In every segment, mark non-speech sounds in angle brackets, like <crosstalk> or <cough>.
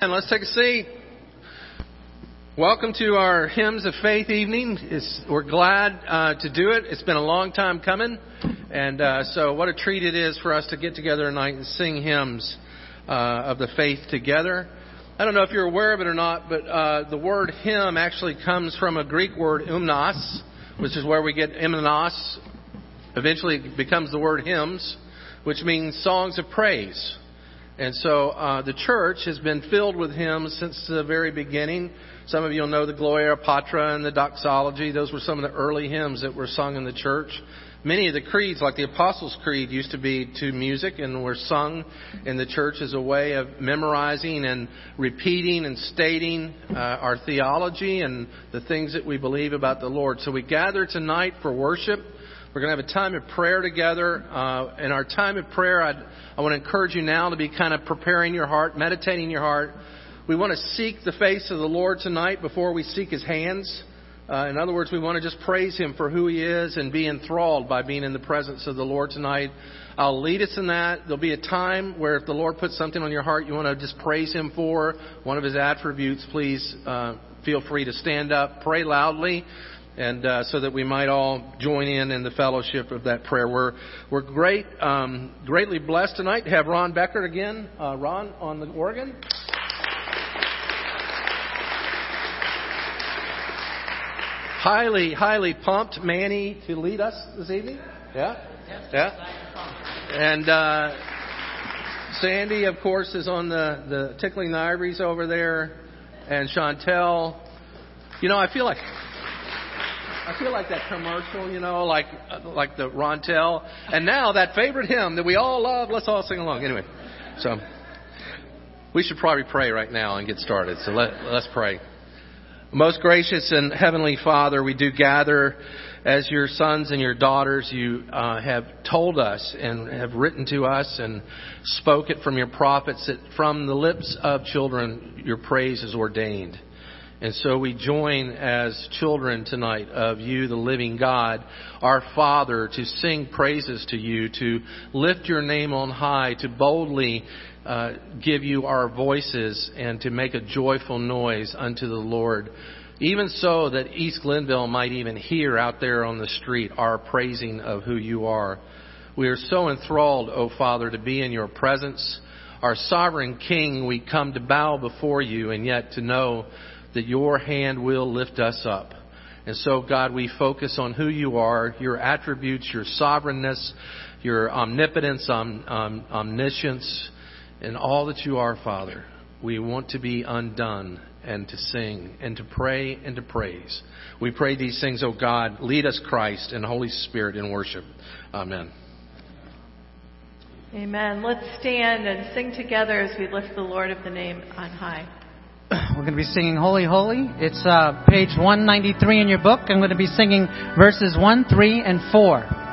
And let's take a seat. Welcome to our Hymns of Faith evening. It's, we're glad uh, to do it. It's been a long time coming. And uh, so, what a treat it is for us to get together tonight and sing hymns uh, of the faith together. I don't know if you're aware of it or not, but uh, the word hymn actually comes from a Greek word umnos, which is where we get hymnos. Eventually, it becomes the word hymns, which means songs of praise. And so uh, the church has been filled with hymns since the very beginning. Some of you will know the Gloria Patri and the Doxology. Those were some of the early hymns that were sung in the church. Many of the creeds, like the Apostles' Creed, used to be to music and were sung in the church as a way of memorizing and repeating and stating uh, our theology and the things that we believe about the Lord. So we gather tonight for worship. We're going to have a time of prayer together. Uh, in our time of prayer, I'd, I want to encourage you now to be kind of preparing your heart, meditating your heart. We want to seek the face of the Lord tonight before we seek His hands. Uh, in other words, we want to just praise Him for who He is and be enthralled by being in the presence of the Lord tonight. I'll lead us in that. There'll be a time where if the Lord puts something on your heart you want to just praise Him for, one of His attributes, please uh, feel free to stand up, pray loudly and uh, so that we might all join in in the fellowship of that prayer. We're we're great, um, greatly blessed tonight to have Ron Becker again. Uh, Ron on the organ. Highly, highly pumped, Manny, to lead us this evening. Yeah, yeah, and. Uh, Sandy, of course, is on the, the Tickling the Ivories over there, and Chantel. You know, I feel like I feel like that commercial, you know, like like the Rontel, and now that favorite hymn that we all love. Let's all sing along. Anyway, so we should probably pray right now and get started. So let let's pray. Most gracious and heavenly Father, we do gather as your sons and your daughters. You uh, have told us and have written to us and spoke it from your prophets that from the lips of children your praise is ordained. And so we join as children tonight of you, the living God, our Father, to sing praises to you, to lift your name on high, to boldly uh, give you our voices, and to make a joyful noise unto the Lord. Even so that East Glenville might even hear out there on the street our praising of who you are. We are so enthralled, O Father, to be in your presence. Our sovereign King, we come to bow before you, and yet to know that your hand will lift us up. And so, God, we focus on who you are, your attributes, your sovereignness, your omnipotence, om, om, omniscience, and all that you are, Father. We want to be undone and to sing and to pray and to praise. We pray these things, O oh God. Lead us, Christ, and Holy Spirit in worship. Amen. Amen. Let's stand and sing together as we lift the Lord of the name on high. We're going to be singing Holy, Holy. It's uh, page 193 in your book. I'm going to be singing verses 1, 3, and 4.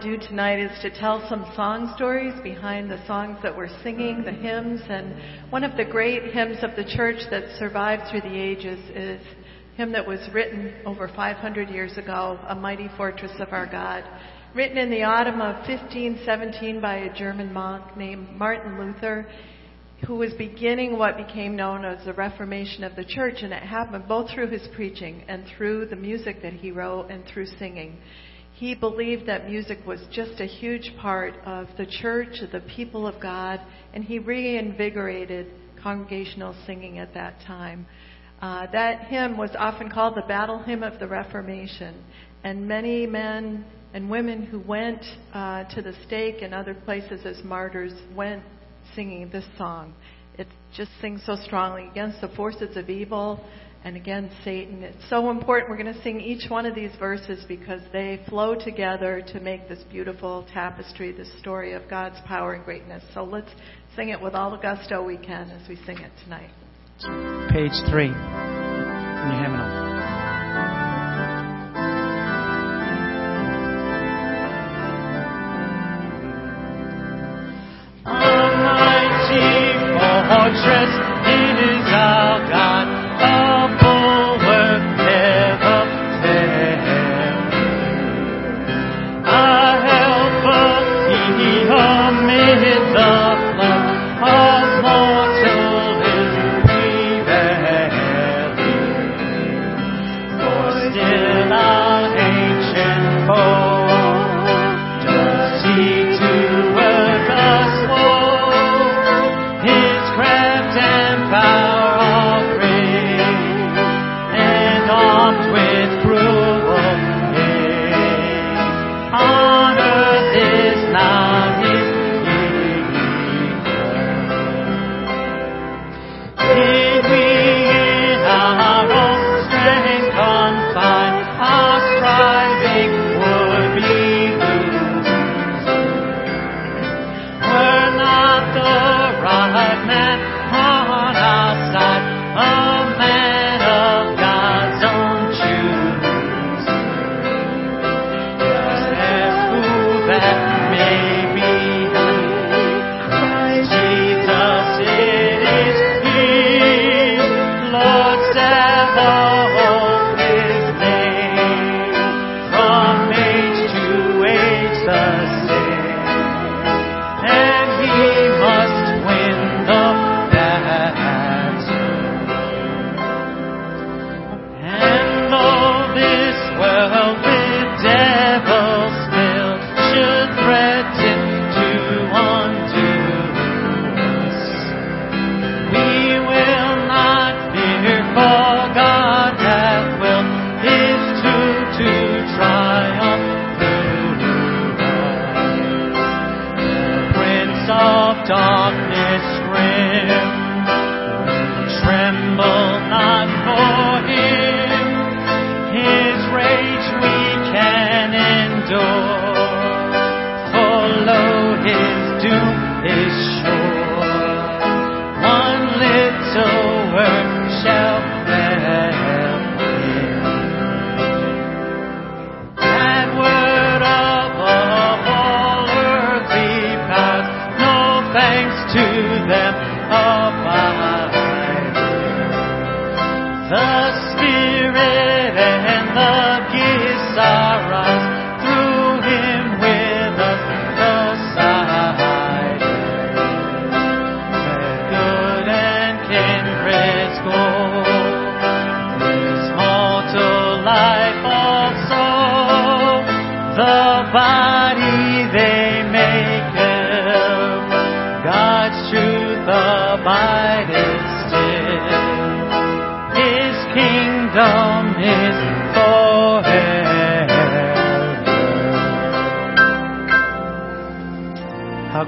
Do tonight is to tell some song stories behind the songs that we're singing, the hymns. And one of the great hymns of the church that survived through the ages is a hymn that was written over 500 years ago, A Mighty Fortress of Our God. Written in the autumn of 1517 by a German monk named Martin Luther who was beginning what became known as the Reformation of the church, and it happened both through his preaching and through the music that he wrote and through singing. He believed that music was just a huge part of the church, of the people of God, and he reinvigorated congregational singing at that time. Uh, that hymn was often called the Battle Hymn of the Reformation, and many men and women who went uh, to the stake and other places as martyrs went singing this song. It just sings so strongly against the forces of evil and against Satan. It's so important. We're going to sing each one of these verses because they flow together to make this beautiful tapestry, this story of God's power and greatness. So let's sing it with all the gusto we can as we sing it tonight. Page three in your hymnal.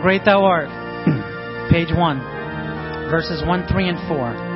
Great thou art. <clears throat> Page 1, verses 1, 3, and 4.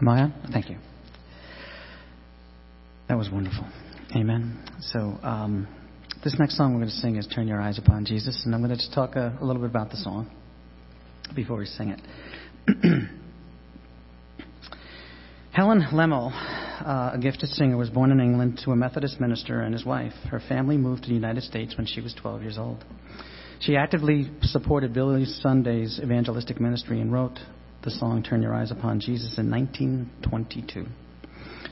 Am I on? Thank you. That was wonderful. Amen. So, um, this next song we're going to sing is Turn Your Eyes Upon Jesus, and I'm going to just talk a, a little bit about the song before we sing it. <clears throat> Helen Lemmel, uh, a gifted singer, was born in England to a Methodist minister and his wife. Her family moved to the United States when she was 12 years old. She actively supported Billy Sunday's evangelistic ministry and wrote the song Turn Your Eyes Upon Jesus in 1922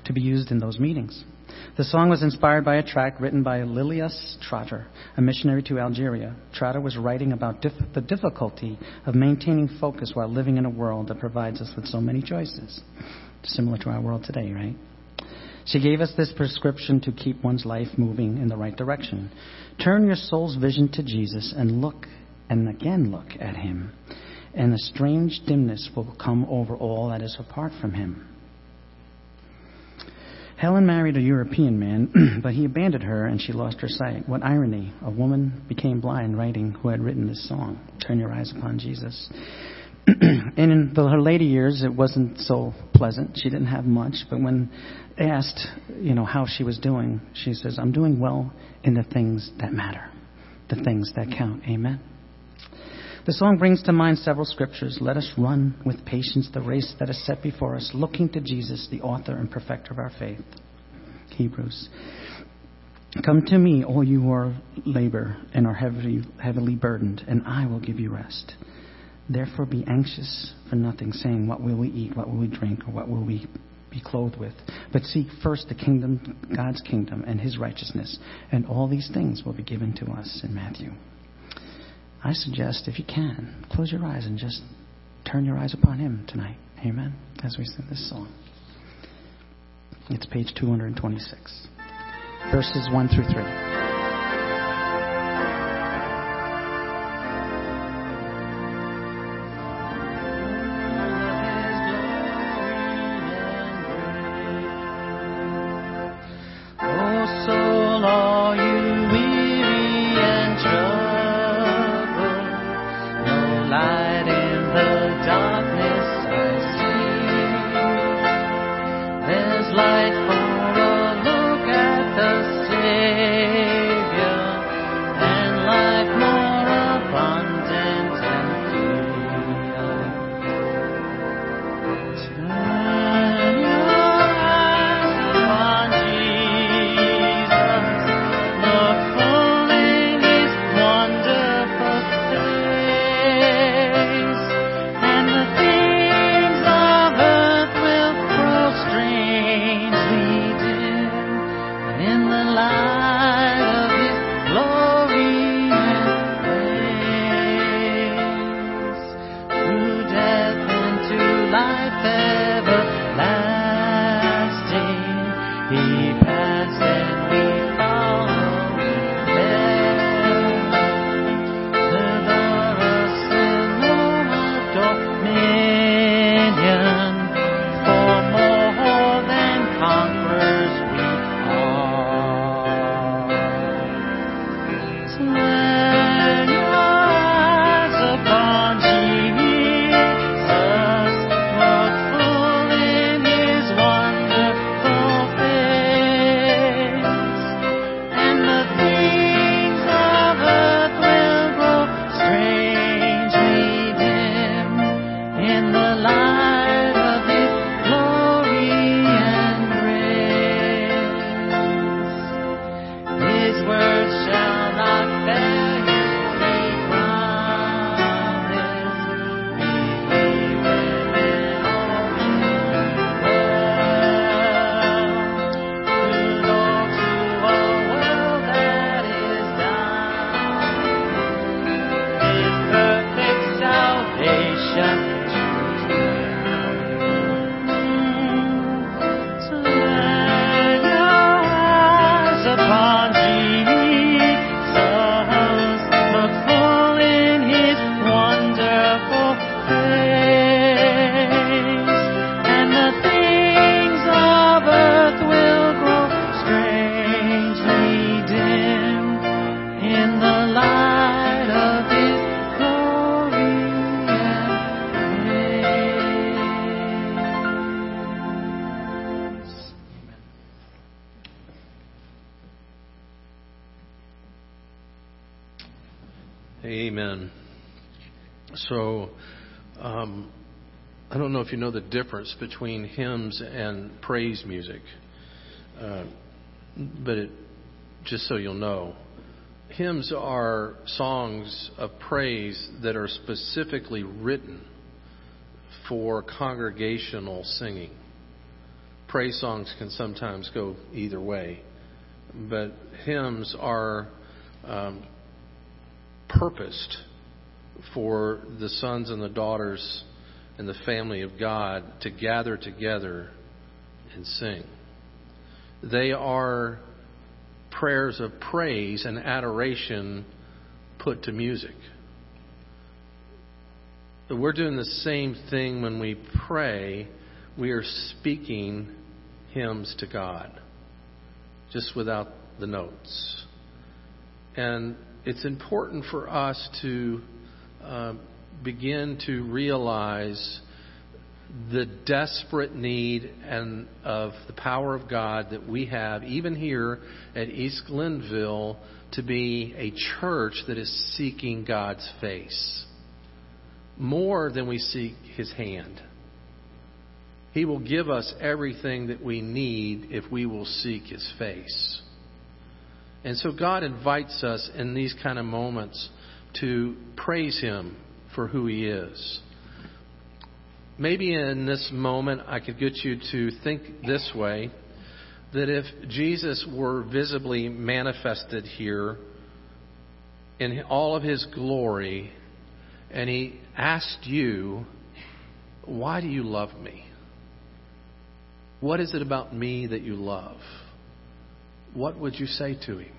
to be used in those meetings. The song was inspired by a track written by Lilias Trotter, a missionary to Algeria. Trotter was writing about dif- the difficulty of maintaining focus while living in a world that provides us with so many choices, similar to our world today, right? She gave us this prescription to keep one's life moving in the right direction. Turn your soul's vision to Jesus and look and again look at him and a strange dimness will come over all that is apart from him. Helen married a European man, <clears throat> but he abandoned her and she lost her sight. What irony! A woman became blind writing who had written this song, Turn Your Eyes Upon Jesus. <clears throat> and in the, her later years, it wasn't so pleasant. She didn't have much, but when asked, you know, how she was doing, she says, I'm doing well in the things that matter, the things that count. Amen. The song brings to mind several scriptures. Let us run with patience the race that is set before us, looking to Jesus, the author and perfecter of our faith. Hebrews. Come to me, all you who are labor and are heavily, heavily burdened, and I will give you rest. Therefore, be anxious for nothing, saying, What will we eat? What will we drink? Or what will we be clothed with? But seek first the kingdom, God's kingdom, and his righteousness, and all these things will be given to us in Matthew. I suggest, if you can, close your eyes and just turn your eyes upon Him tonight. Amen. As we sing this song. It's page 226, verses 1 through 3. Difference between hymns and praise music, uh, but it, just so you'll know, hymns are songs of praise that are specifically written for congregational singing. Praise songs can sometimes go either way, but hymns are um, purposed for the sons and the daughters and the family of God to gather together and sing. They are prayers of praise and adoration put to music. But we're doing the same thing when we pray. We are speaking hymns to God, just without the notes. And it's important for us to uh, begin to realize the desperate need and of the power of God that we have, even here at East Glenville, to be a church that is seeking God's face more than we seek His hand. He will give us everything that we need if we will seek His face. And so God invites us in these kind of moments to praise Him for who He is. Maybe in this moment, I could get you to think this way that if Jesus were visibly manifested here in all of His glory, and He asked you, Why do you love me? What is it about me that you love? What would you say to Him?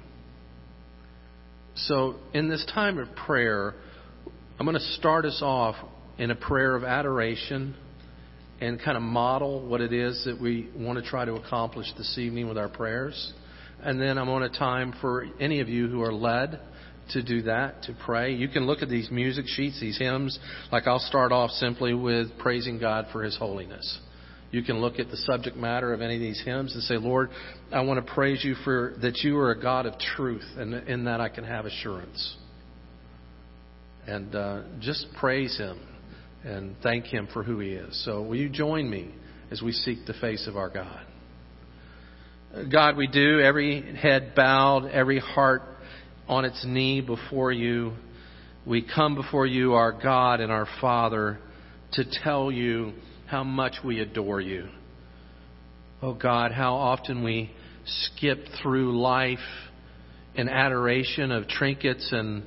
So, in this time of prayer, I'm going to start us off in a prayer of adoration and kind of model what it is that we want to try to accomplish this evening with our prayers. And then I'm on a time for any of you who are led to do that, to pray. You can look at these music sheets, these hymns. Like I'll start off simply with praising God for His holiness. You can look at the subject matter of any of these hymns and say, Lord, I want to praise you for that you are a God of truth, and in that I can have assurance. And uh, just praise Him and thank Him for who He is. So, will you join me as we seek the face of our God? God, we do, every head bowed, every heart on its knee before you. We come before you, our God and our Father, to tell you how much we adore you. Oh God, how often we skip through life in adoration of trinkets and,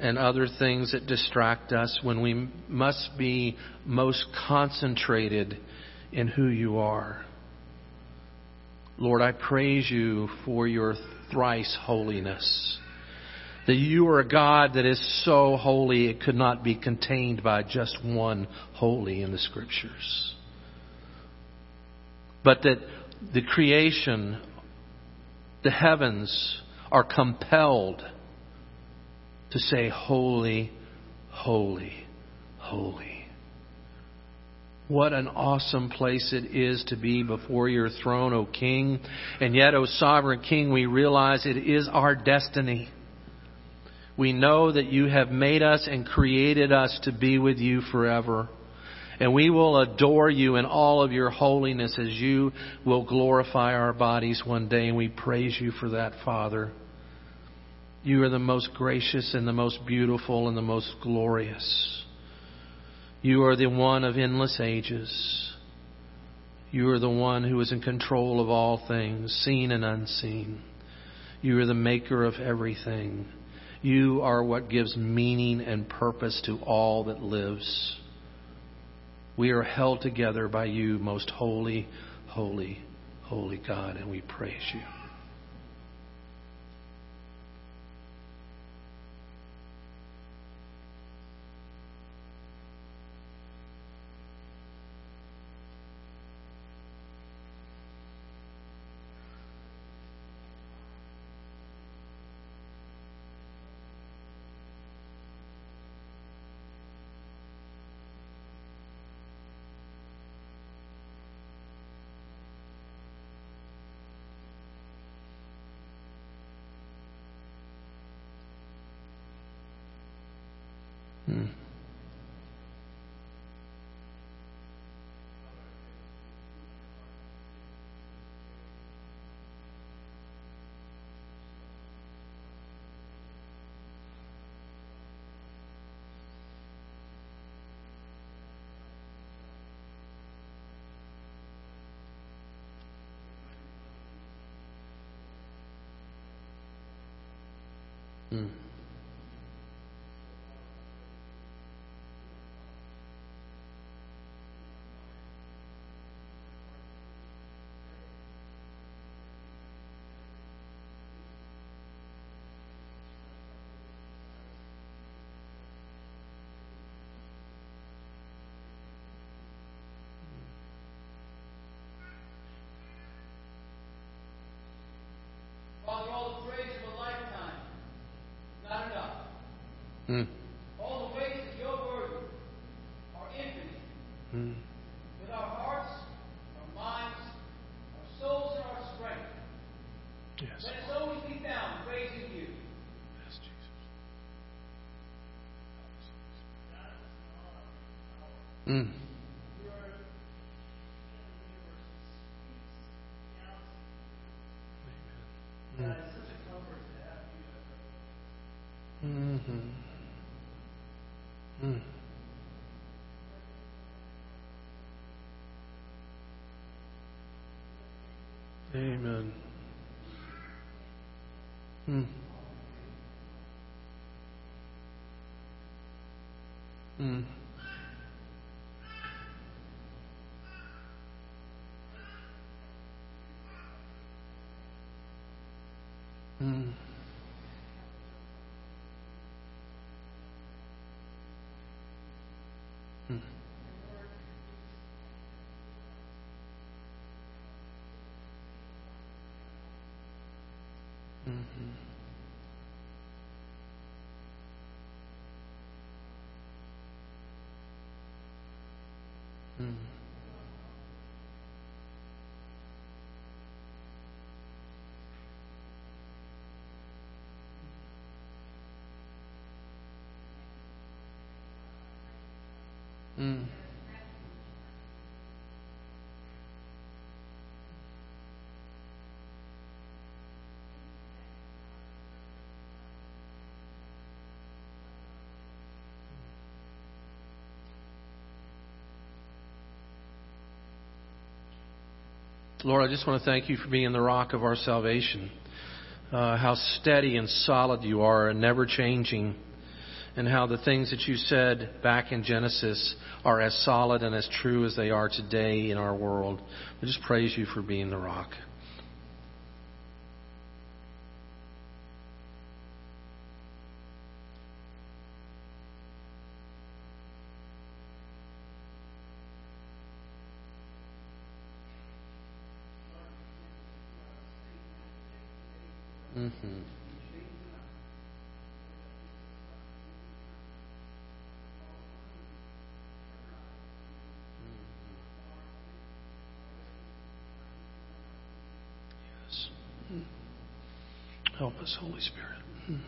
and other things that distract us when we must be most concentrated in who you are. Lord, I praise you for your thrice holiness. That you are a God that is so holy it could not be contained by just one holy in the Scriptures. But that the creation, the heavens, are compelled to say, Holy, holy, holy. What an awesome place it is to be before your throne, O King. And yet, O Sovereign King, we realize it is our destiny we know that you have made us and created us to be with you forever. And we will adore you in all of your holiness as you will glorify our bodies one day. And we praise you for that, Father. You are the most gracious and the most beautiful and the most glorious. You are the one of endless ages. You are the one who is in control of all things, seen and unseen. You are the maker of everything. You are what gives meaning and purpose to all that lives. We are held together by you, most holy, holy, holy God, and we praise you. Mm. All the ways that your word are infinite. Mm. With our hearts, our minds, our souls, and our strength. Yes. Let us always be found praising you. Yes, Jesus. Mm. Mm. Mhm. Mm. Amen. Mm. Mm. Mm. Mm. Mhm. Mm. Mm. Lord, I just want to thank you for being the rock of our salvation. Uh, how steady and solid you are and never changing. And how the things that you said back in Genesis are as solid and as true as they are today in our world. We just praise you for being the rock. Mm-hmm. Yes. Mm. Help us, Holy Spirit.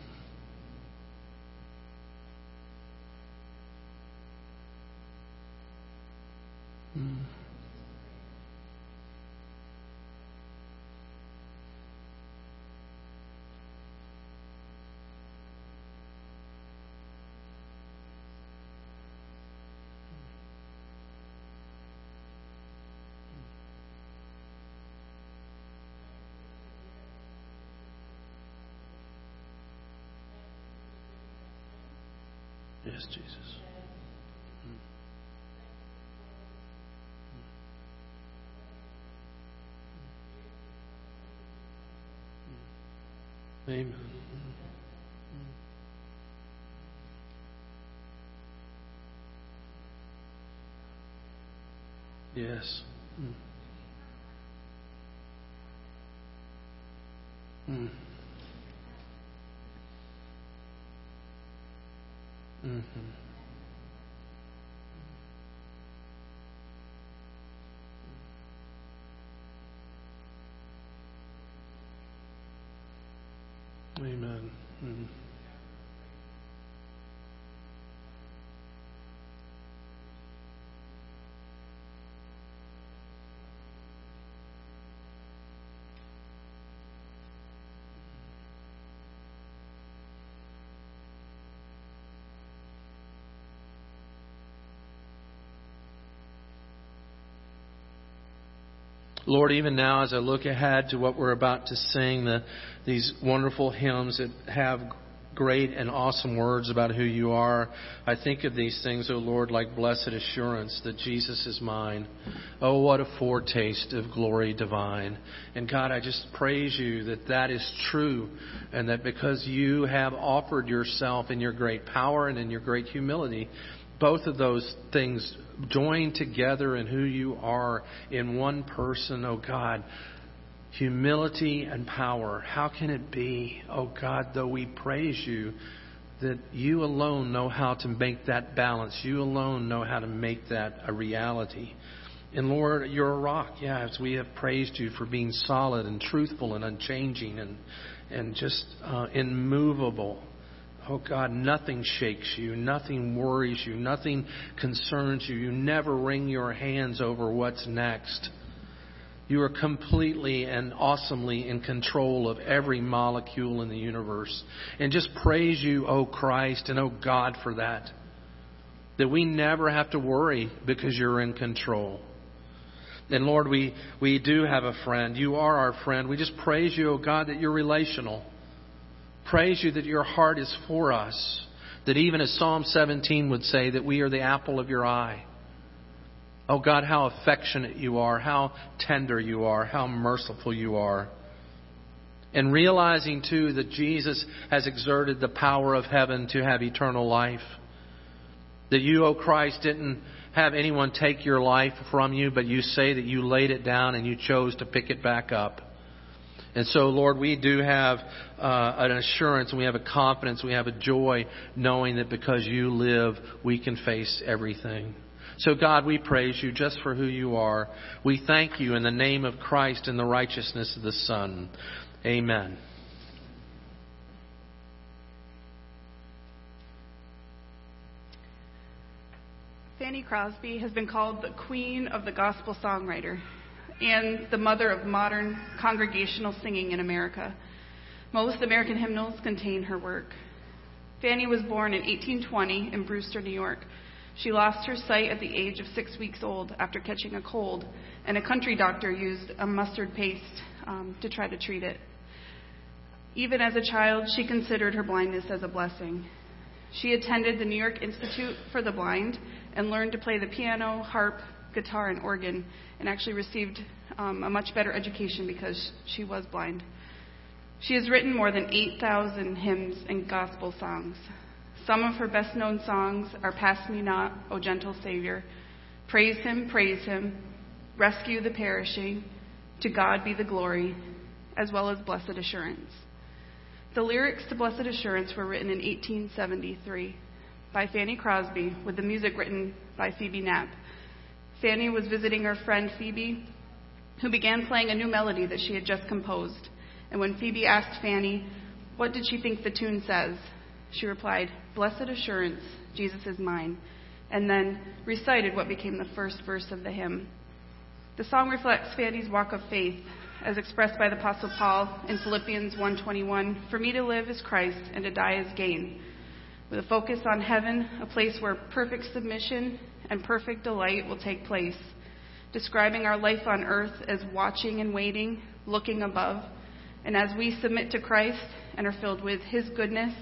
Yes, Jesus. Amen. Yes. Mm. Mm. Mm-hmm. Amen. Mm. Lord, even now as I look ahead to what we're about to sing, the, these wonderful hymns that have great and awesome words about who you are. I think of these things, O oh Lord, like blessed assurance that Jesus is mine. Oh, what a foretaste of glory divine. And God, I just praise you that that is true and that because you have offered yourself in your great power and in your great humility, both of those things joined together in who you are in one person, oh God humility and power. How can it be, oh God, though we praise you, that you alone know how to make that balance? You alone know how to make that a reality. And Lord, you're a rock. Yeah, as we have praised you for being solid and truthful and unchanging and and just uh, immovable. Oh God, nothing shakes you, nothing worries you, nothing concerns you. You never wring your hands over what's next. You are completely and awesomely in control of every molecule in the universe. And just praise you, O Christ and O God, for that. That we never have to worry because you're in control. And Lord, we, we do have a friend. You are our friend. We just praise you, O God, that you're relational. Praise you that your heart is for us. That even as Psalm 17 would say, that we are the apple of your eye. Oh God, how affectionate you are, how tender you are, how merciful you are. And realizing too that Jesus has exerted the power of heaven to have eternal life. That you, O oh Christ, didn't have anyone take your life from you, but you say that you laid it down and you chose to pick it back up. And so, Lord, we do have uh, an assurance we have a confidence, we have a joy knowing that because you live, we can face everything. So, God, we praise you just for who you are. We thank you in the name of Christ and the righteousness of the Son. Amen. Fanny Crosby has been called the queen of the gospel songwriter and the mother of modern congregational singing in America. Most American hymnals contain her work. Fanny was born in 1820 in Brewster, New York. She lost her sight at the age of six weeks old after catching a cold, and a country doctor used a mustard paste um, to try to treat it. Even as a child, she considered her blindness as a blessing. She attended the New York Institute for the Blind and learned to play the piano, harp, guitar, and organ, and actually received um, a much better education because she was blind. She has written more than 8,000 hymns and gospel songs. Some of her best known songs are Pass Me Not, O Gentle Savior, Praise Him, Praise Him, Rescue the Perishing, To God Be the Glory, as well as Blessed Assurance. The lyrics to Blessed Assurance were written in 1873 by Fanny Crosby, with the music written by Phoebe Knapp. Fanny was visiting her friend Phoebe, who began playing a new melody that she had just composed. And when Phoebe asked Fanny, What did she think the tune says? She replied, Blessed assurance, Jesus is mine, and then recited what became the first verse of the hymn. The song reflects Fanny's walk of faith, as expressed by the Apostle Paul in Philippians 1:21, "For me to live is Christ, and to die is gain." With a focus on heaven, a place where perfect submission and perfect delight will take place, describing our life on earth as watching and waiting, looking above, and as we submit to Christ and are filled with His goodness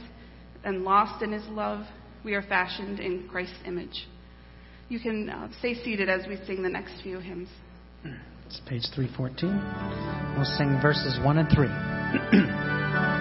and lost in his love, we are fashioned in Christ's image. You can uh, stay seated as we sing the next few hymns. It's page 314. We'll sing verses 1 and 3. <clears throat>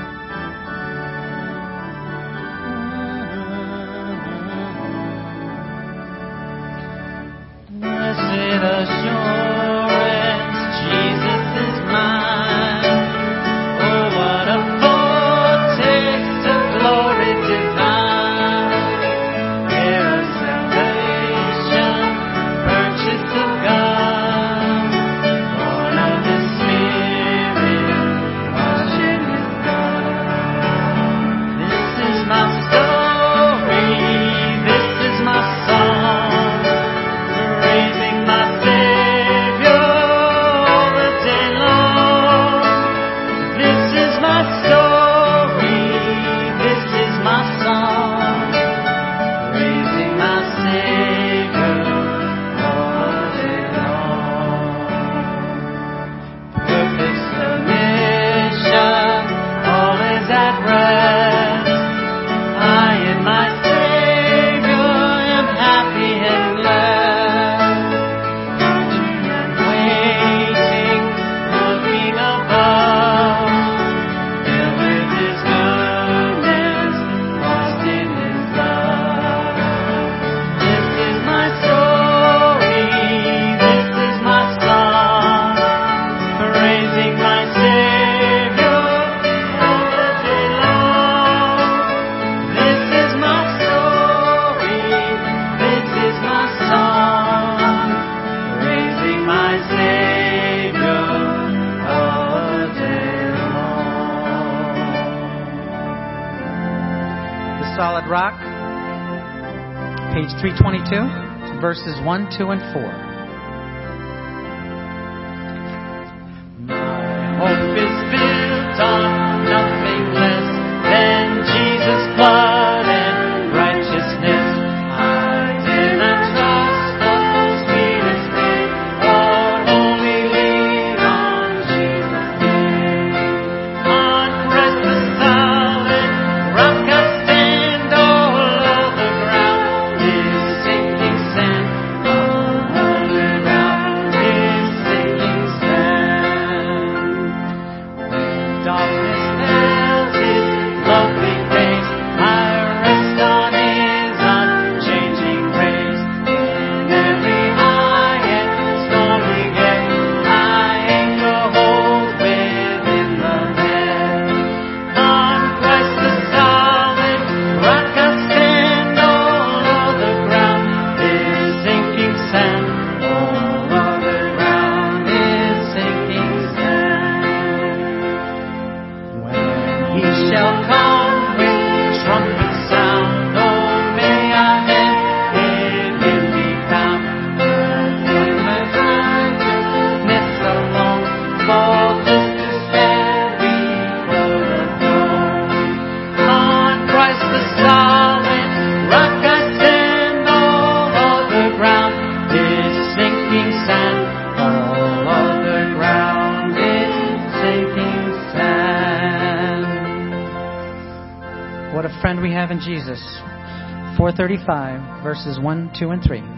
1, 2, and 4. What a friend we have in Jesus. 435, verses 1, 2, and 3.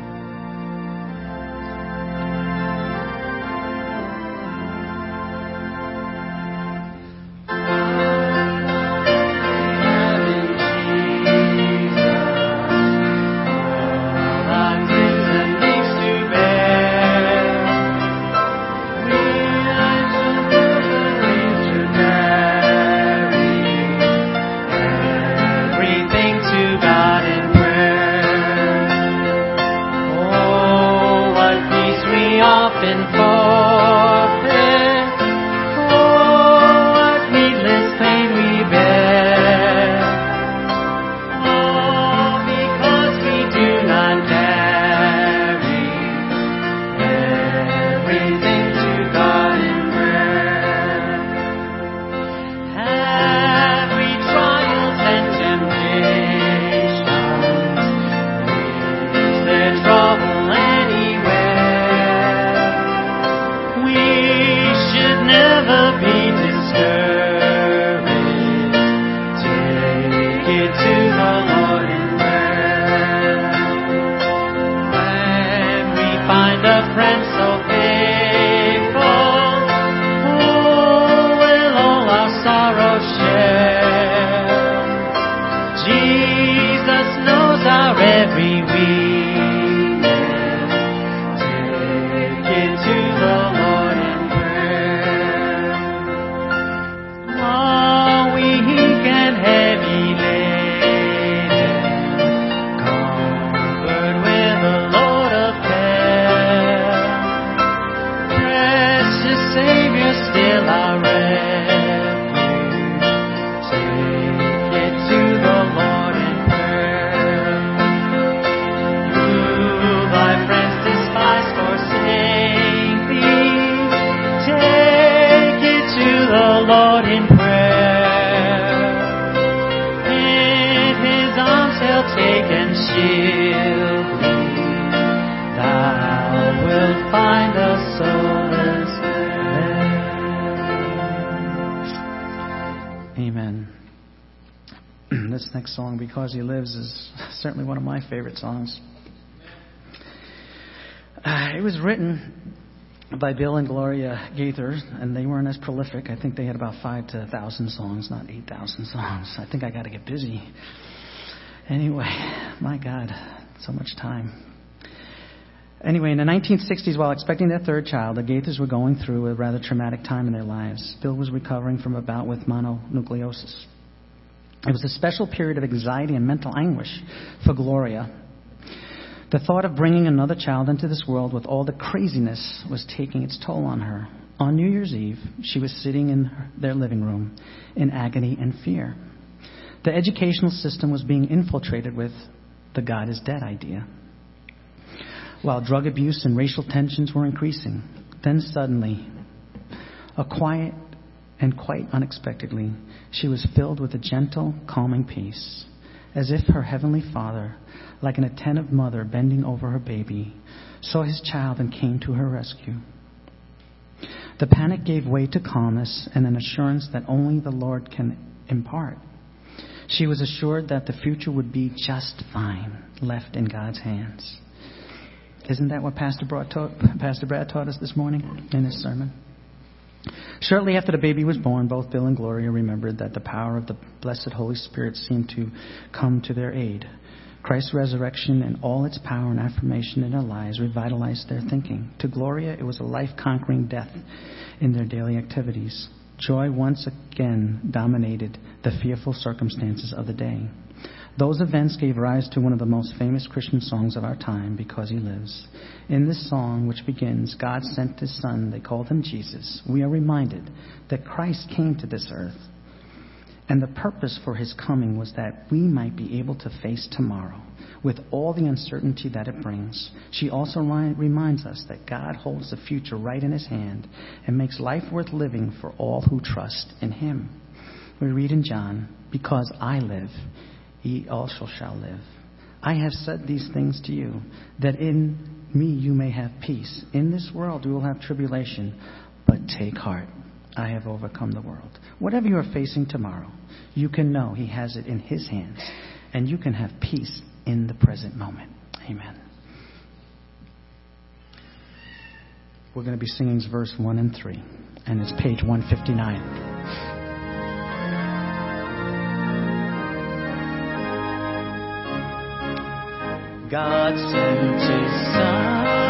Song, Because He Lives, is <laughs> certainly one of my favorite songs. Uh, it was written by Bill and Gloria Gaither, and they weren't as prolific. I think they had about five to thousand songs, not eight thousand songs. I think I got to get busy. Anyway, my God, so much time. Anyway, in the 1960s, while expecting their third child, the Gaithers were going through a rather traumatic time in their lives. Bill was recovering from a bout with mononucleosis. It was a special period of anxiety and mental anguish for Gloria. The thought of bringing another child into this world with all the craziness was taking its toll on her. On New Year's Eve, she was sitting in their living room in agony and fear. The educational system was being infiltrated with the God is dead idea. While drug abuse and racial tensions were increasing, then suddenly, a quiet and quite unexpectedly, she was filled with a gentle, calming peace, as if her heavenly Father, like an attentive mother bending over her baby, saw his child and came to her rescue. The panic gave way to calmness and an assurance that only the Lord can impart. She was assured that the future would be just fine, left in God's hands. Isn't that what Pastor Brad, taught, Pastor Brad taught us this morning in his sermon? Shortly after the baby was born, both Bill and Gloria remembered that the power of the blessed Holy Spirit seemed to come to their aid. Christ's resurrection and all its power and affirmation in their lives revitalized their thinking. To Gloria, it was a life conquering death in their daily activities. Joy once again dominated the fearful circumstances of the day. Those events gave rise to one of the most famous Christian songs of our time, Because He Lives. In this song, which begins, God sent His Son, they called Him Jesus, we are reminded that Christ came to this earth. And the purpose for His coming was that we might be able to face tomorrow with all the uncertainty that it brings. She also reminds us that God holds the future right in His hand and makes life worth living for all who trust in Him. We read in John, Because I live, ye also shall live. I have said these things to you, that in me you may have peace. In this world you will have tribulation, but take heart. I have overcome the world. Whatever you are facing tomorrow, you can know He has it in His hands, and you can have peace in the present moment. Amen. We're going to be singing verse 1 and 3, and it's page 159. God sent His Son.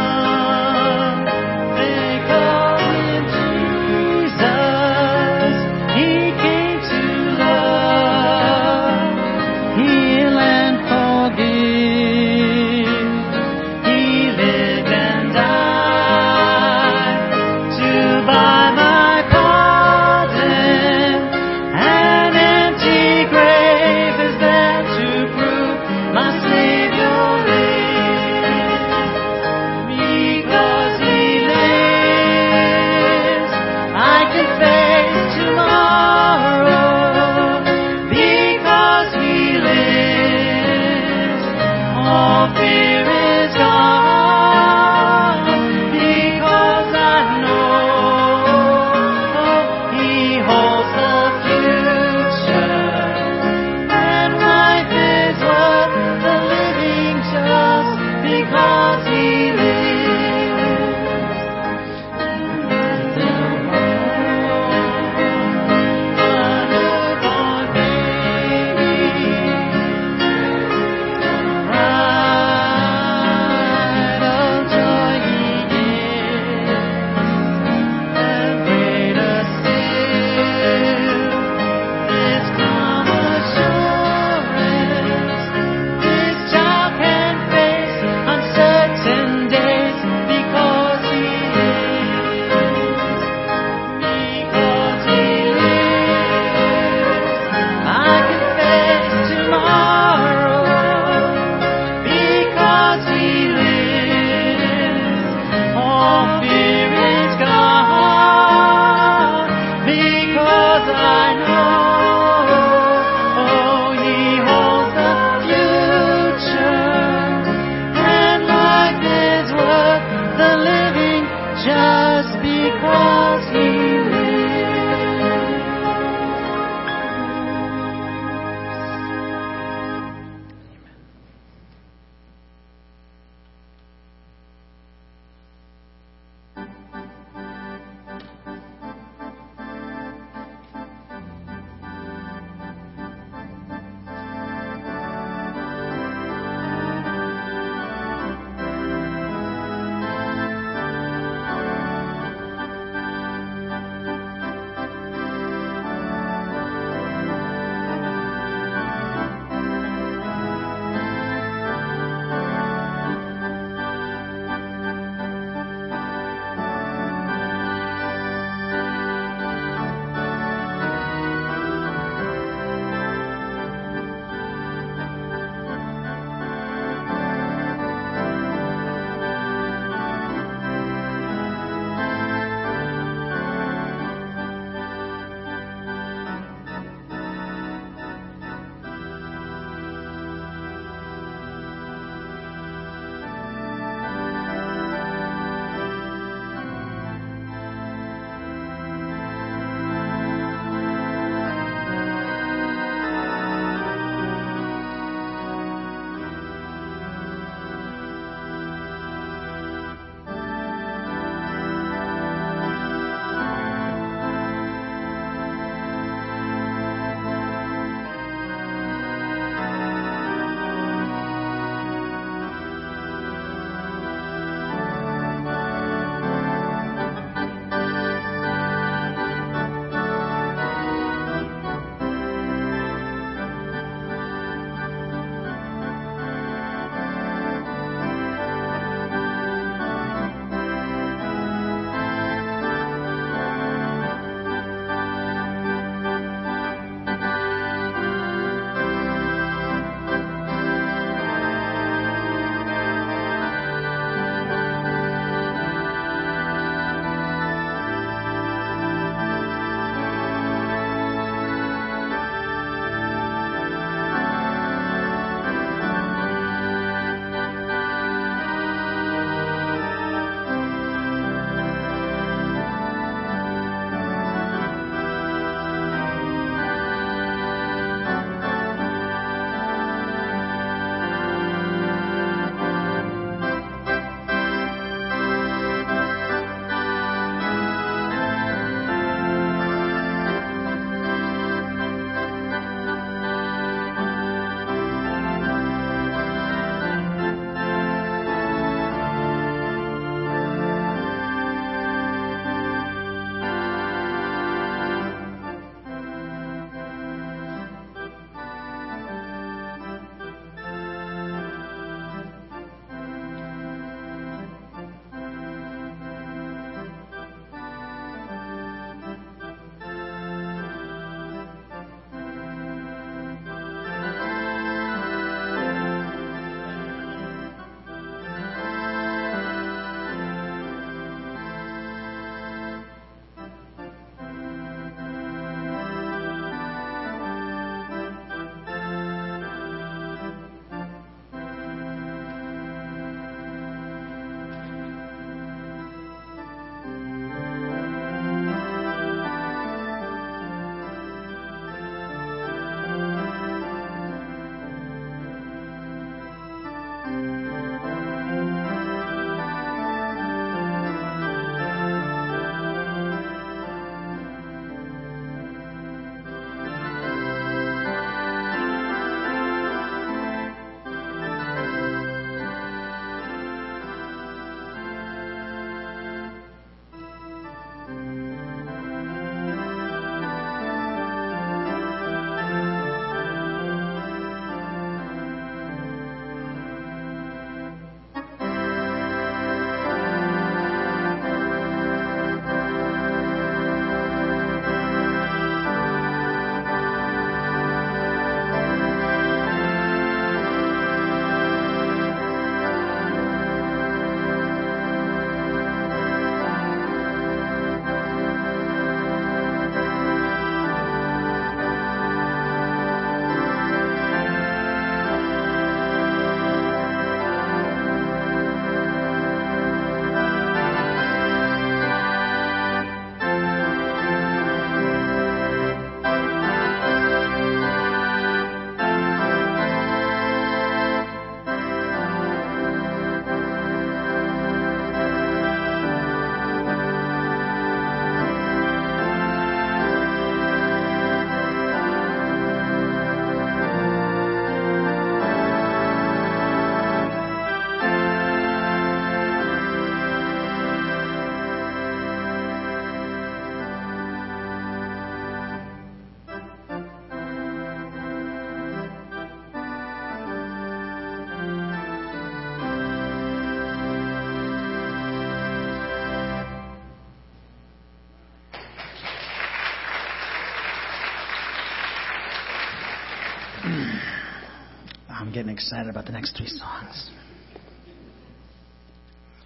Getting excited about the next three songs.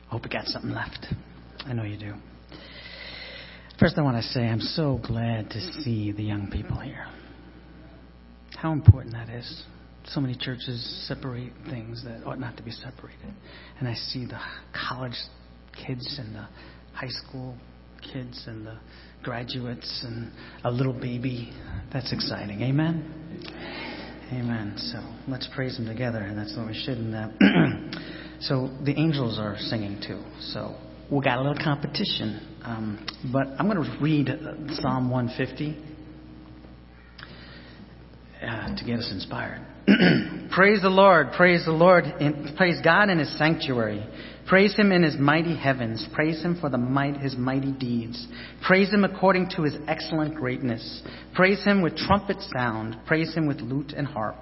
Hope you got something left. I know you do. First, I want to say I'm so glad to see the young people here. How important that is. So many churches separate things that ought not to be separated. And I see the college kids and the high school kids and the graduates and a little baby. That's exciting. Amen? Amen. So let's praise Him together, and that's what we should. And uh, <clears throat> so the angels are singing too. So we got a little competition. Um, but I'm going to read uh, Psalm 150 uh, to get us inspired. <clears throat> praise the Lord, praise the Lord, in, praise God in His sanctuary. Praise Him in His mighty heavens. Praise Him for the might, His mighty deeds. Praise Him according to His excellent greatness. Praise Him with trumpet sound. Praise Him with lute and harp.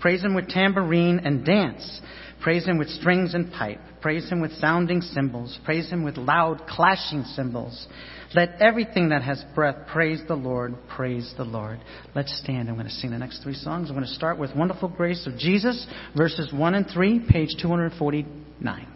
Praise Him with tambourine and dance. Praise Him with strings and pipe. Praise Him with sounding cymbals. Praise Him with loud clashing cymbals. Let everything that has breath praise the Lord. Praise the Lord. Let's stand. I'm going to sing the next three songs. I'm going to start with Wonderful Grace of Jesus, verses 1 and 3, page 249.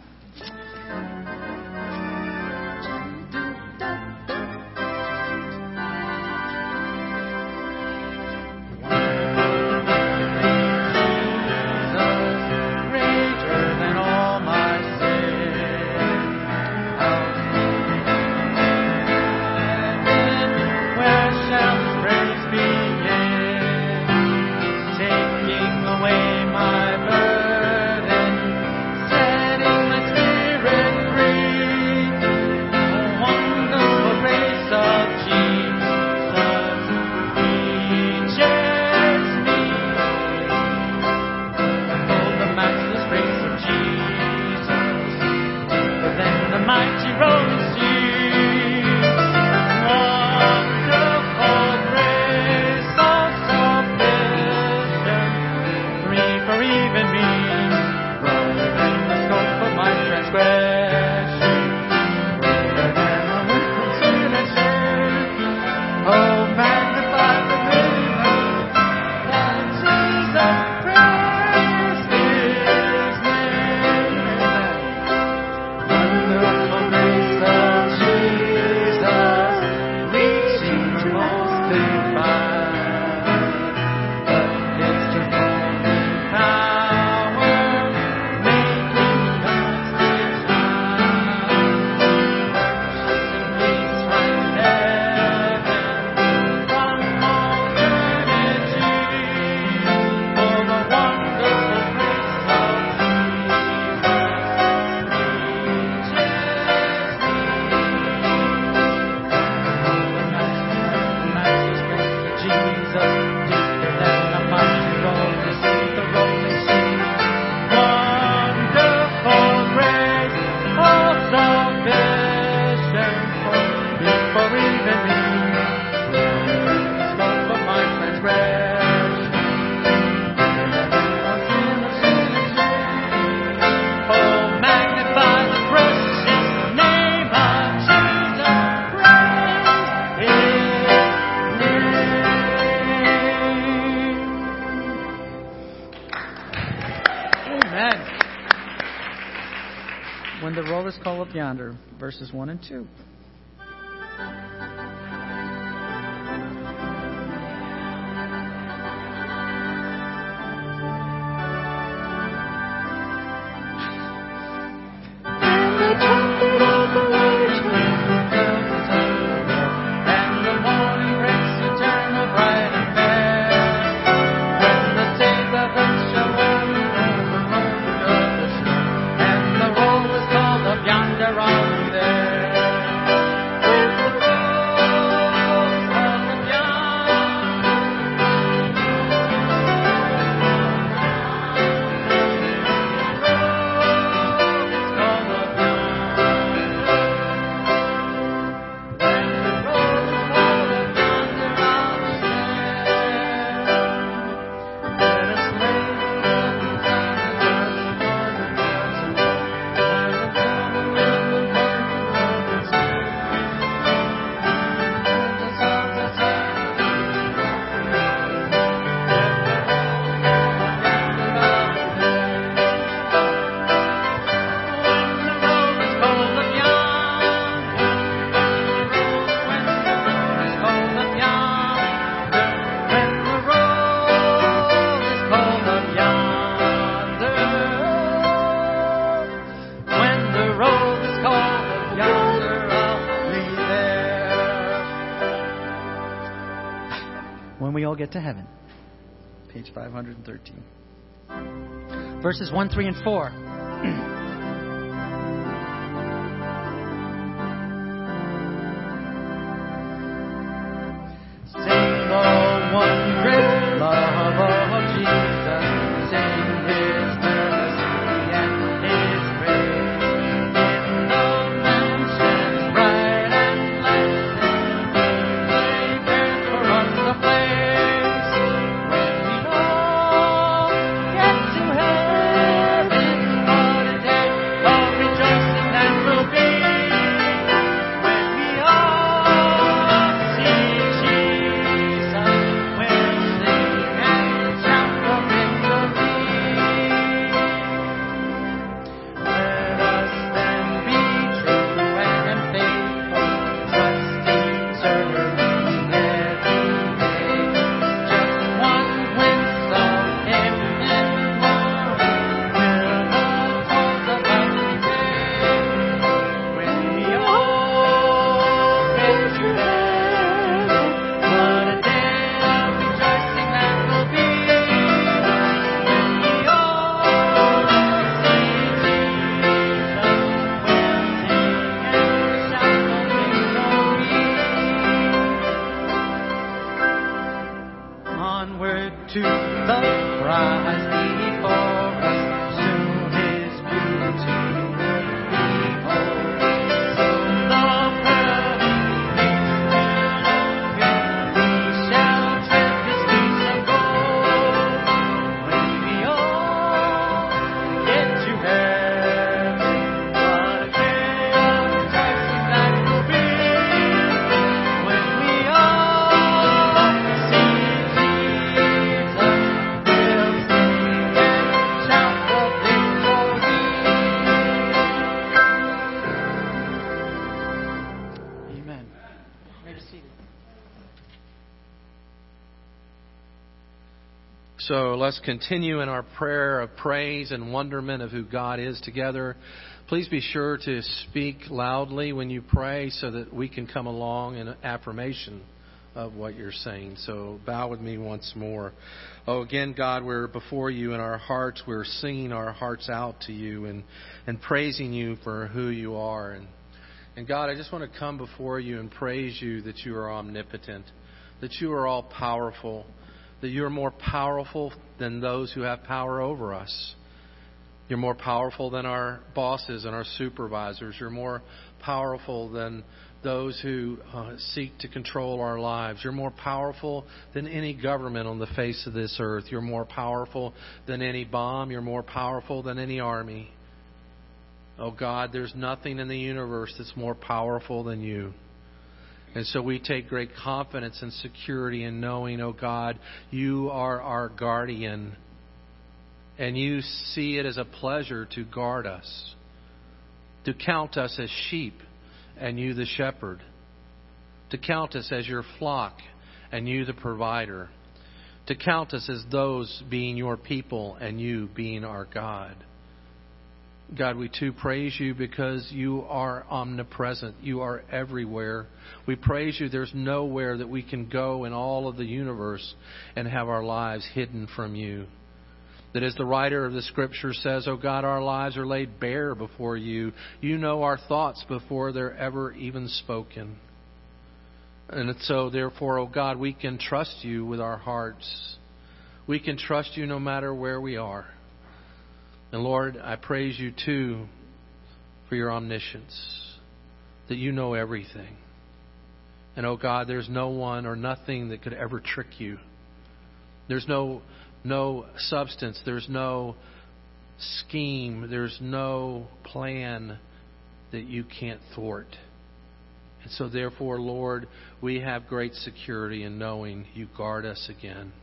Verses 1 and 2. Verses 1, 3, and 4. <clears throat> continue in our prayer of praise and wonderment of who God is together. Please be sure to speak loudly when you pray so that we can come along in affirmation of what you're saying. So bow with me once more. Oh, again, God, we're before you in our hearts. We're singing our hearts out to you and, and praising you for who you are. And, and God, I just want to come before you and praise you that you are omnipotent, that you are all powerful, that you're more powerful than those who have power over us. You're more powerful than our bosses and our supervisors. You're more powerful than those who uh, seek to control our lives. You're more powerful than any government on the face of this earth. You're more powerful than any bomb. You're more powerful than any army. Oh God, there's nothing in the universe that's more powerful than you. And so we take great confidence and security in knowing, oh God, you are our guardian. And you see it as a pleasure to guard us, to count us as sheep, and you the shepherd, to count us as your flock, and you the provider, to count us as those being your people, and you being our God. God, we too praise you because you are omnipresent. You are everywhere. We praise you. There's nowhere that we can go in all of the universe and have our lives hidden from you. That as the writer of the scripture says, Oh God, our lives are laid bare before you. You know our thoughts before they're ever even spoken. And so, therefore, oh God, we can trust you with our hearts. We can trust you no matter where we are. And Lord, I praise you too for your omniscience, that you know everything. And oh God, there's no one or nothing that could ever trick you. There's no no substance, there's no scheme, there's no plan that you can't thwart. And so therefore, Lord, we have great security in knowing you guard us again.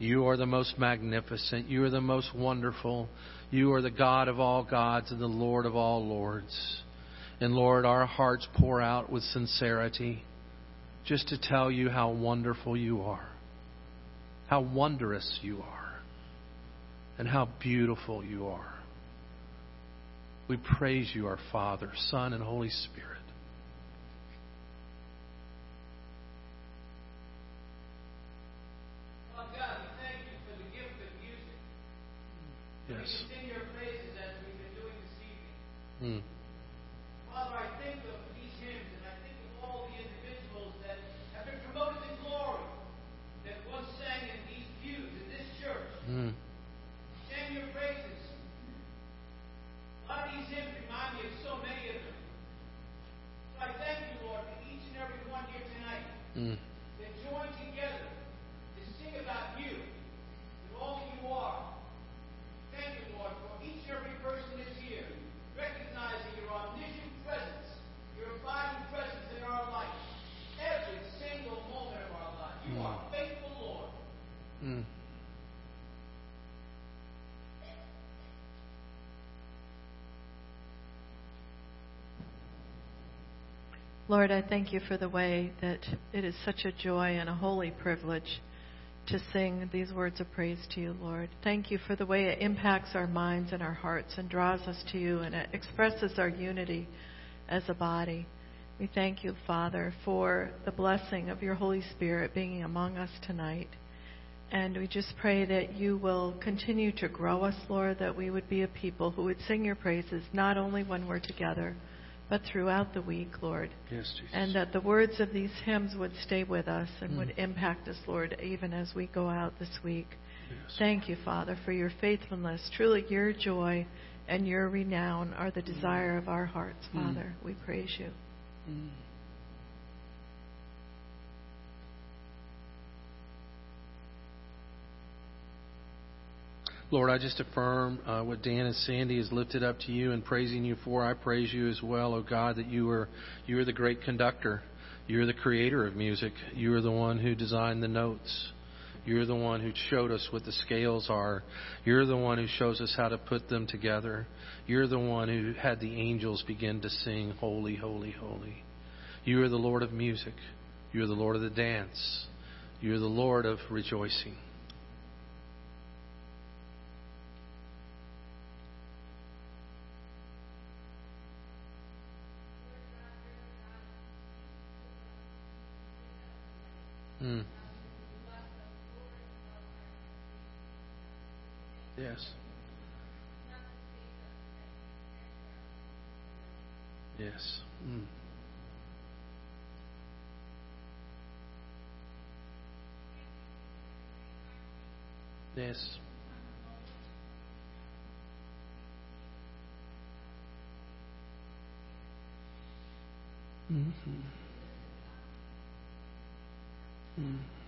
You are the most magnificent. You are the most wonderful. You are the God of all gods and the Lord of all lords. And Lord, our hearts pour out with sincerity just to tell you how wonderful you are, how wondrous you are, and how beautiful you are. We praise you, our Father, Son, and Holy Spirit. Yes. sing your praises as we've been doing this Mm. evening. Father, I think of these hymns and I think of all the individuals that have been promoted in glory that once sang in these pews in this church. Mm. Sing your praises. A lot of these hymns remind me of so many of them. So I thank you, Lord, for each and every one here tonight Mm. that join together to sing about you and all that you are. Thank you, Lord, for each and every person that's here, recognizing your omniscient presence, your abiding presence in our life, every single moment of our life. You are faithful, Lord. Mm. Lord, I thank you for the way that it is such a joy and a holy privilege to sing these words of praise to you, Lord. Thank you for the way it impacts our minds and our hearts and draws us to you and it expresses our unity as a body. We thank you, Father, for the blessing of your Holy Spirit being among us tonight. And we just pray that you will continue to grow us, Lord, that we would be a people who would sing your praises not only when we're together, but throughout the week, Lord. Yes, Jesus. And that the words of these hymns would stay with us and hmm. would impact us, Lord, even as we go out this week. Yes. Thank you, Father, for your faithfulness. Truly, your joy and your renown are the hmm. desire of our hearts, hmm. Father. We praise you. Mm. Lord, I just affirm uh, what Dan and Sandy has lifted up to you and praising you for. I praise you as well, oh God, that you are you are the great conductor. You're the creator of music. You are the one who designed the notes. You're the one who showed us what the scales are. You're the one who shows us how to put them together. You're the one who had the angels begin to sing, Holy, Holy, Holy. You are the Lord of music. You are the Lord of the dance. You are the Lord of rejoicing. Mm. Yes. Yes. Mm. Yes. Mm-hmm. Mm.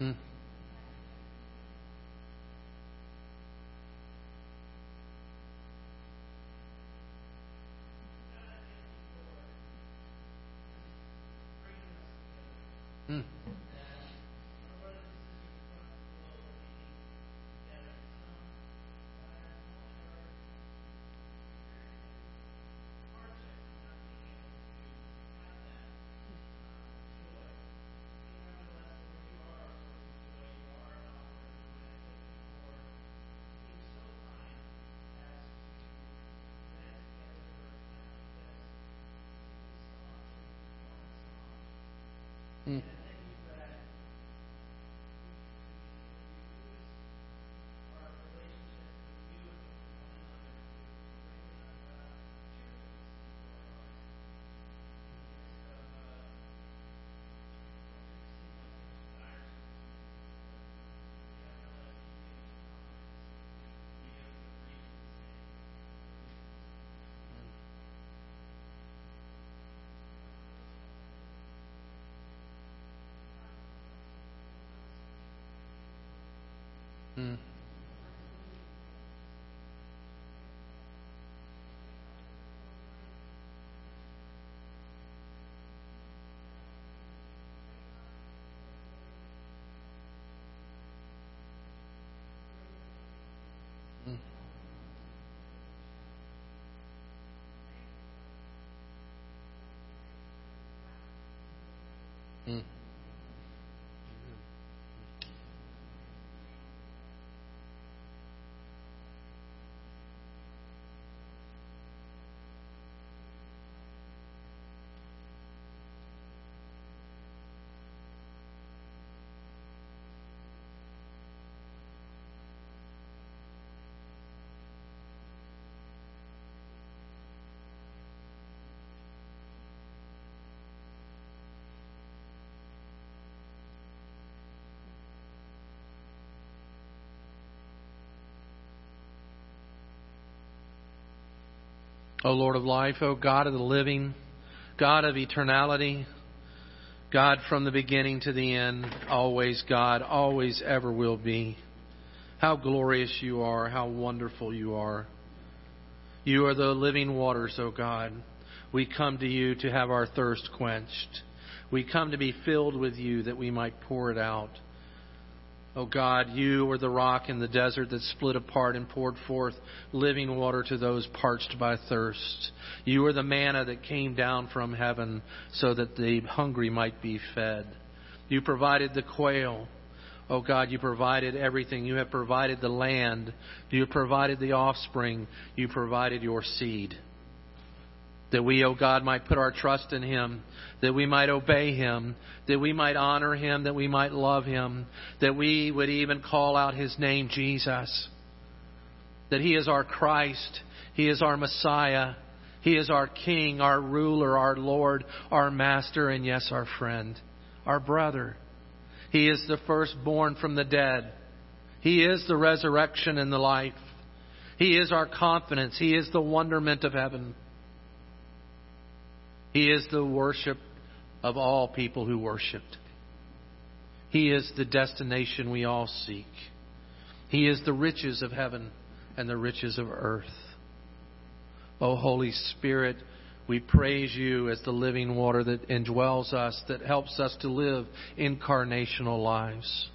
Mm. Mm. Mm. O Lord of life, O God of the living, God of eternality, God from the beginning to the end, always God, always ever will be. How glorious you are, how wonderful you are. You are the living waters, O God. We come to you to have our thirst quenched. We come to be filled with you that we might pour it out. O God, you were the rock in the desert that split apart and poured forth living water to those parched by thirst. You are the manna that came down from heaven so that the hungry might be fed. You provided the quail. Oh God, you provided everything. You have provided the land. You have provided the offspring. You provided your seed. That we, O oh God, might put our trust in Him, that we might obey Him, that we might honor Him, that we might love Him, that we would even call out His name, Jesus. That He is our Christ, He is our Messiah, He is our King, our ruler, our Lord, our Master, and yes, our friend, our brother. He is the firstborn from the dead. He is the resurrection and the life. He is our confidence. He is the wonderment of heaven. He is the worship of all people who worshiped. He is the destination we all seek. He is the riches of heaven and the riches of earth. O Holy Spirit, we praise you as the living water that indwells us, that helps us to live incarnational lives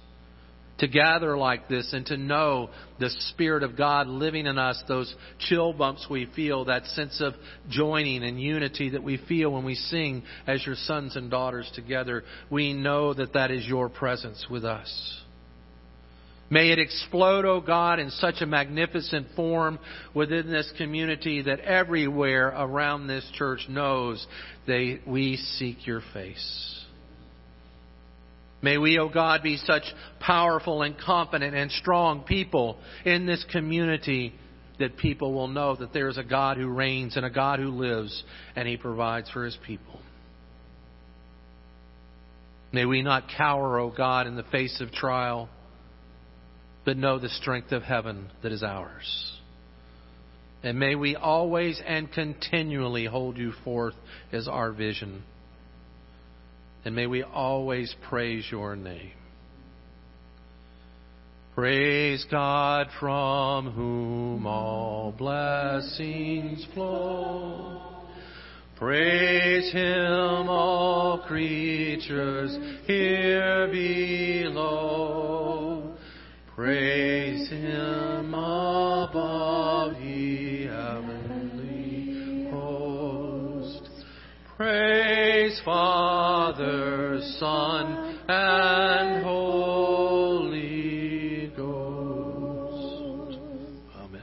to gather like this and to know the Spirit of God living in us, those chill bumps we feel, that sense of joining and unity that we feel when we sing as your sons and daughters together. We know that that is your presence with us. May it explode, O oh God, in such a magnificent form within this community that everywhere around this church knows they, we seek your face. May we, O oh God, be such powerful and confident and strong people in this community that people will know that there is a God who reigns and a God who lives and He provides for His people. May we not cower, O oh God, in the face of trial, but know the strength of heaven that is ours. And may we always and continually hold you forth as our vision. And may we always praise your name. Praise God from whom all blessings flow. Praise Him, all creatures here below. Praise Him above, Praise Father, Son, and Holy Ghost. Amen.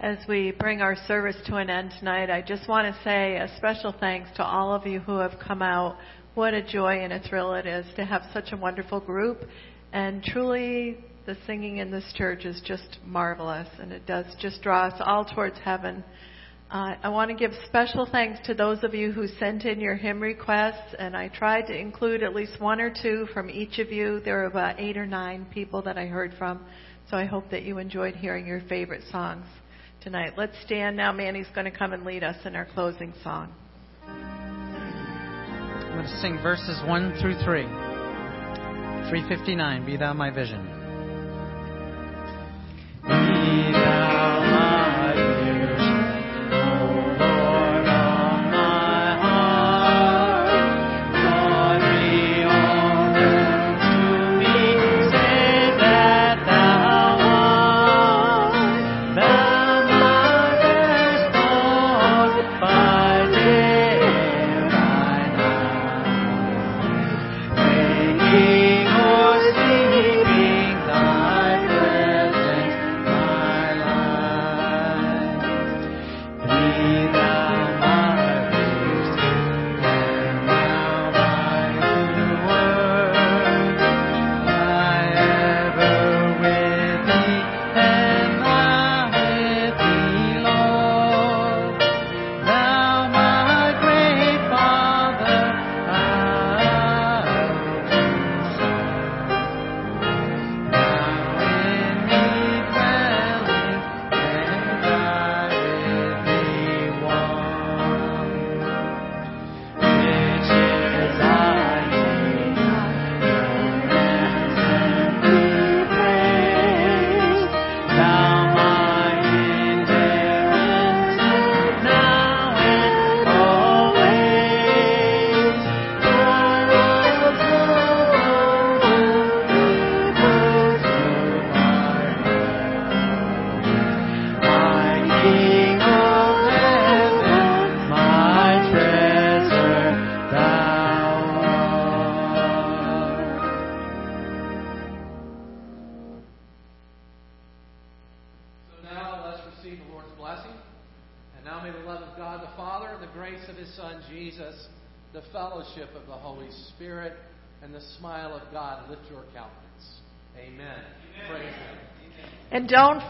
As we bring our service to an end tonight, I just want to say a special thanks to all of you who have come out. What a joy and a thrill it is to have such a wonderful group. And truly, the singing in this church is just marvelous, and it does just draw us all towards heaven. Uh, I want to give special thanks to those of you who sent in your hymn requests, and I tried to include at least one or two from each of you. There were about eight or nine people that I heard from, so I hope that you enjoyed hearing your favorite songs tonight. Let's stand now. Manny's going to come and lead us in our closing song. I'm going to sing verses 1 through 3. 359, Be Thou My Vision. Don't forget.